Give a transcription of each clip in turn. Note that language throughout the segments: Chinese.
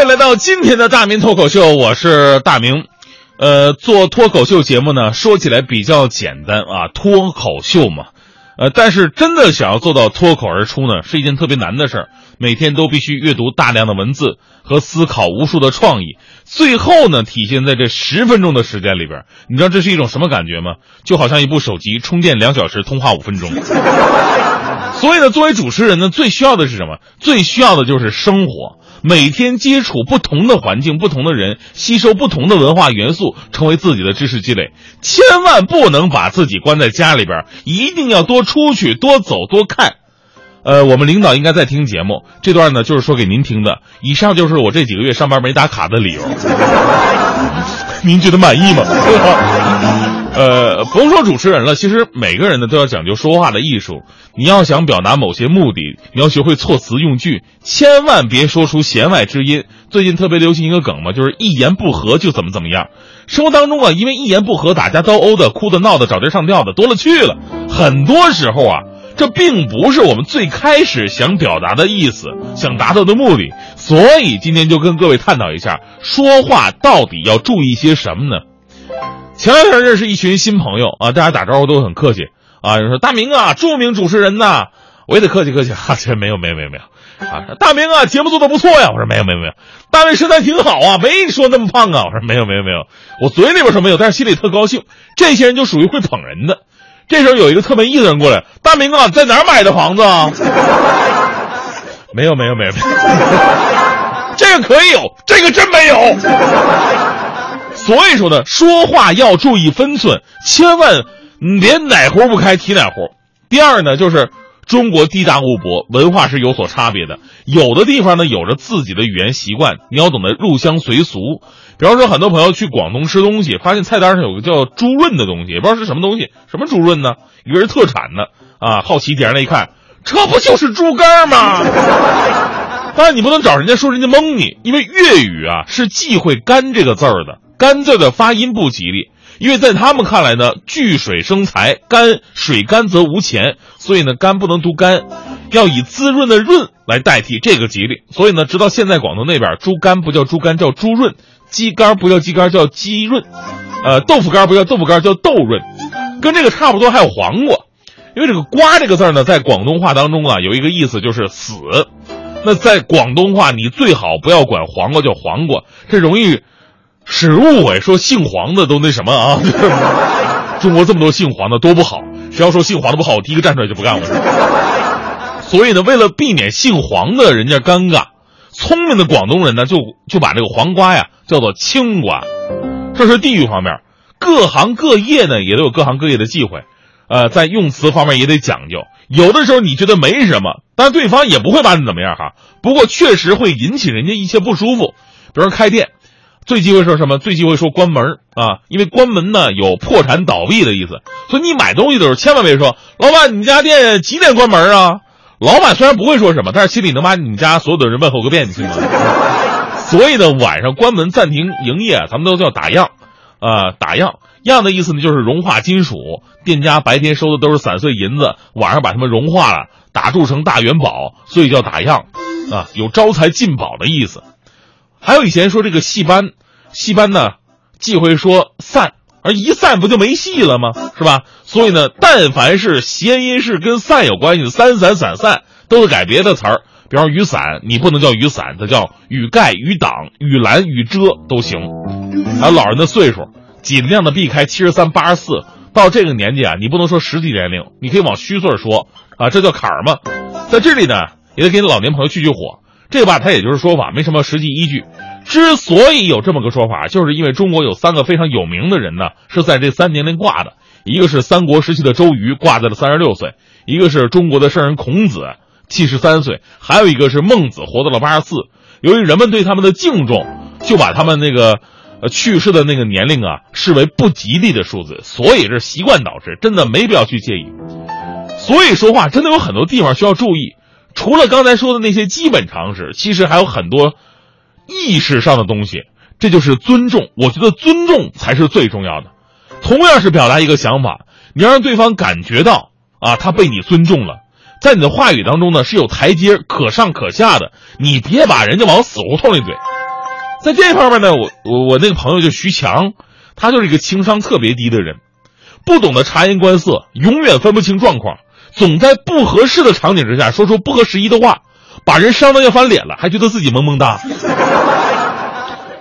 欢迎来到今天的大明脱口秀，我是大明。呃，做脱口秀节目呢，说起来比较简单啊，脱口秀嘛。呃，但是真的想要做到脱口而出呢，是一件特别难的事儿。每天都必须阅读大量的文字和思考无数的创意，最后呢，体现在这十分钟的时间里边。你知道这是一种什么感觉吗？就好像一部手机充电两小时，通话五分钟。所以呢，作为主持人呢，最需要的是什么？最需要的就是生活。每天接触不同的环境、不同的人，吸收不同的文化元素，成为自己的知识积累。千万不能把自己关在家里边，一定要多出去、多走、多看。呃，我们领导应该在听节目，这段呢就是说给您听的。以上就是我这几个月上班没打卡的理由。您觉得满意吗？呃，不用说主持人了，其实每个人呢都要讲究说话的艺术。你要想表达某些目的，你要学会措辞用句，千万别说出弦外之音。最近特别流行一个梗嘛，就是一言不合就怎么怎么样。生活当中啊，因为一言不合打架斗殴的、哭的闹的、找对上吊的多了去了。很多时候啊，这并不是我们最开始想表达的意思，想达到的目的。所以今天就跟各位探讨一下，说话到底要注意些什么呢？前两天认识一群新朋友啊，大家打招呼都很客气啊。说大明啊，著名主持人呐，我也得客气客气 啊。这没有没有没有没有啊，大明啊，节目做的不错呀。我说没有没有没有，大卫身材挺好啊，没说那么胖啊。我说没有没有没有，我嘴里边说没有，但是心里特高兴。这些人就属于会捧人的。这时候有一个特没意思的人过来，大明啊，在哪儿买的房子啊？没有没有没有没有，这个可以有，这个真没有。所以说呢，说话要注意分寸，千万连哪壶不开提哪壶。第二呢，就是中国地大物博，文化是有所差别的。有的地方呢，有着自己的语言习惯，你要懂得入乡随俗。比方说，很多朋友去广东吃东西，发现菜单上有个叫猪润的东西，也不知道是什么东西，什么猪润呢？以为是特产呢。啊，好奇点上来一看，这不就是猪肝吗？当然，你不能找人家说人家蒙你，因为粤语啊是忌讳“干”这个字儿的。干字的发音不吉利，因为在他们看来呢，聚水生财，干水干则无钱，所以呢，干不能读干，要以滋润的润来代替这个吉利。所以呢，直到现在广东那边，猪肝不叫猪肝，叫猪润；鸡肝不叫鸡肝，叫鸡润；呃，豆腐干不叫豆腐干，叫豆润。跟这个差不多，还有黄瓜，因为这个瓜这个字呢，在广东话当中啊，有一个意思就是死。那在广东话，你最好不要管黄瓜叫黄瓜，这容易。是误会说姓黄的都那什么啊？中国这么多姓黄的多不好，谁要说姓黄的不好，我第一个站出来就不干了。所以呢，为了避免姓黄的人家尴尬，聪明的广东人呢就就把这个黄瓜呀叫做青瓜。这是地域方面，各行各业呢也都有各行各业的忌讳，呃，在用词方面也得讲究。有的时候你觉得没什么，但对方也不会把你怎么样哈。不过确实会引起人家一些不舒服，比如开店。最忌讳说什么？最忌讳说关门啊，因为关门呢有破产倒闭的意思。所以你买东西的时候千万别说：“老板，你家店几点关门啊？”老板虽然不会说什么，但是心里能把你们家所有的人问候个遍，你信吗？所以呢，晚上关门暂停营业，咱们都叫打烊啊。打烊烊的意思呢，就是融化金属。店家白天收的都是散碎银子，晚上把它们融化了，打铸成大元宝，所以叫打烊啊，有招财进宝的意思。还有以前说这个戏班。戏班呢，忌讳说散，而一散不就没戏了吗？是吧？所以呢，但凡是谐音是跟散有关系的，三散散散，都得改别的词儿。比方雨伞，你不能叫雨伞，它叫雨盖、雨挡、雨拦、雨遮都行。还有老人的岁数，尽量的避开七十三、八十四。到这个年纪啊，你不能说实际年龄，你可以往虚岁说啊，这叫坎儿嘛。在这里呢，也得给老年朋友去去火。这吧，它也就是说法，没什么实际依据。之所以有这么个说法，就是因为中国有三个非常有名的人呢，是在这三年龄挂的。一个是三国时期的周瑜，挂在了三十六岁；一个是中国的圣人孔子，七十三岁；还有一个是孟子，活到了八十四。由于人们对他们的敬重，就把他们那个呃去世的那个年龄啊视为不吉利的数字，所以是习惯导致，真的没必要去介意。所以说话真的有很多地方需要注意。除了刚才说的那些基本常识，其实还有很多意识上的东西。这就是尊重，我觉得尊重才是最重要的。同样是表达一个想法，你要让对方感觉到啊，他被你尊重了，在你的话语当中呢是有台阶可上可下的。你别把人家往死胡同里怼。在这方面呢，我我我那个朋友就徐强，他就是一个情商特别低的人，不懂得察言观色，永远分不清状况，总在不合适的场景之下说出不合时宜的话，把人伤得要翻脸了，还觉得自己萌萌哒。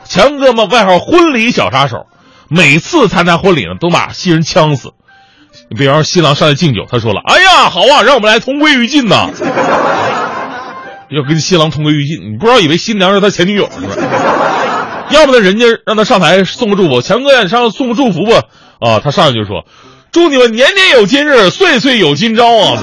强哥嘛，外号婚礼小杀手，每次参加婚礼呢，都把新人呛死。比方说新郎上来敬酒，他说了：“哎呀，好啊，让我们来同归于尽呐。”要跟新郎同归于尽，你不知道以为新娘是他前女友是吧？要不呢，人家让他上台送个祝福，强哥呀，你上来送个祝福吧。啊，他上来就说：“祝你们年年有今日，岁岁有今朝啊！”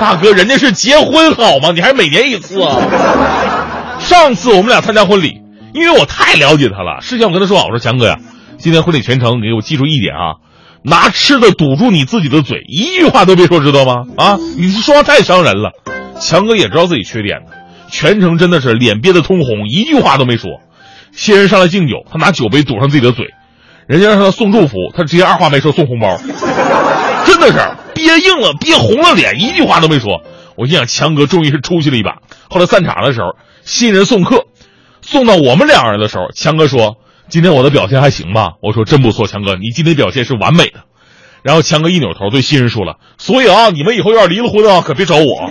大哥，人家是结婚好吗？你还每年一次啊？上次我们俩参加婚礼，因为我太了解他了，事先我跟他说好，我说强哥呀，今天婚礼全程你给我记住一点啊，拿吃的堵住你自己的嘴，一句话都别说，知道吗？啊，你说话太伤人了。强哥也知道自己缺点呢，全程真的是脸憋得通红，一句话都没说。新人上来敬酒，他拿酒杯堵上自己的嘴，人家让他送祝福，他直接二话没说送红包，真的是憋硬了，憋红了脸，一句话都没说。我心想，强哥终于是出息了一把。后来散场的时候，新人送客，送到我们两人的时候，强哥说：“今天我的表现还行吧？”我说：“真不错，强哥，你今天表现是完美的。”然后强哥一扭头对新人说了：“所以啊，你们以后要是离了婚啊，可别找我。”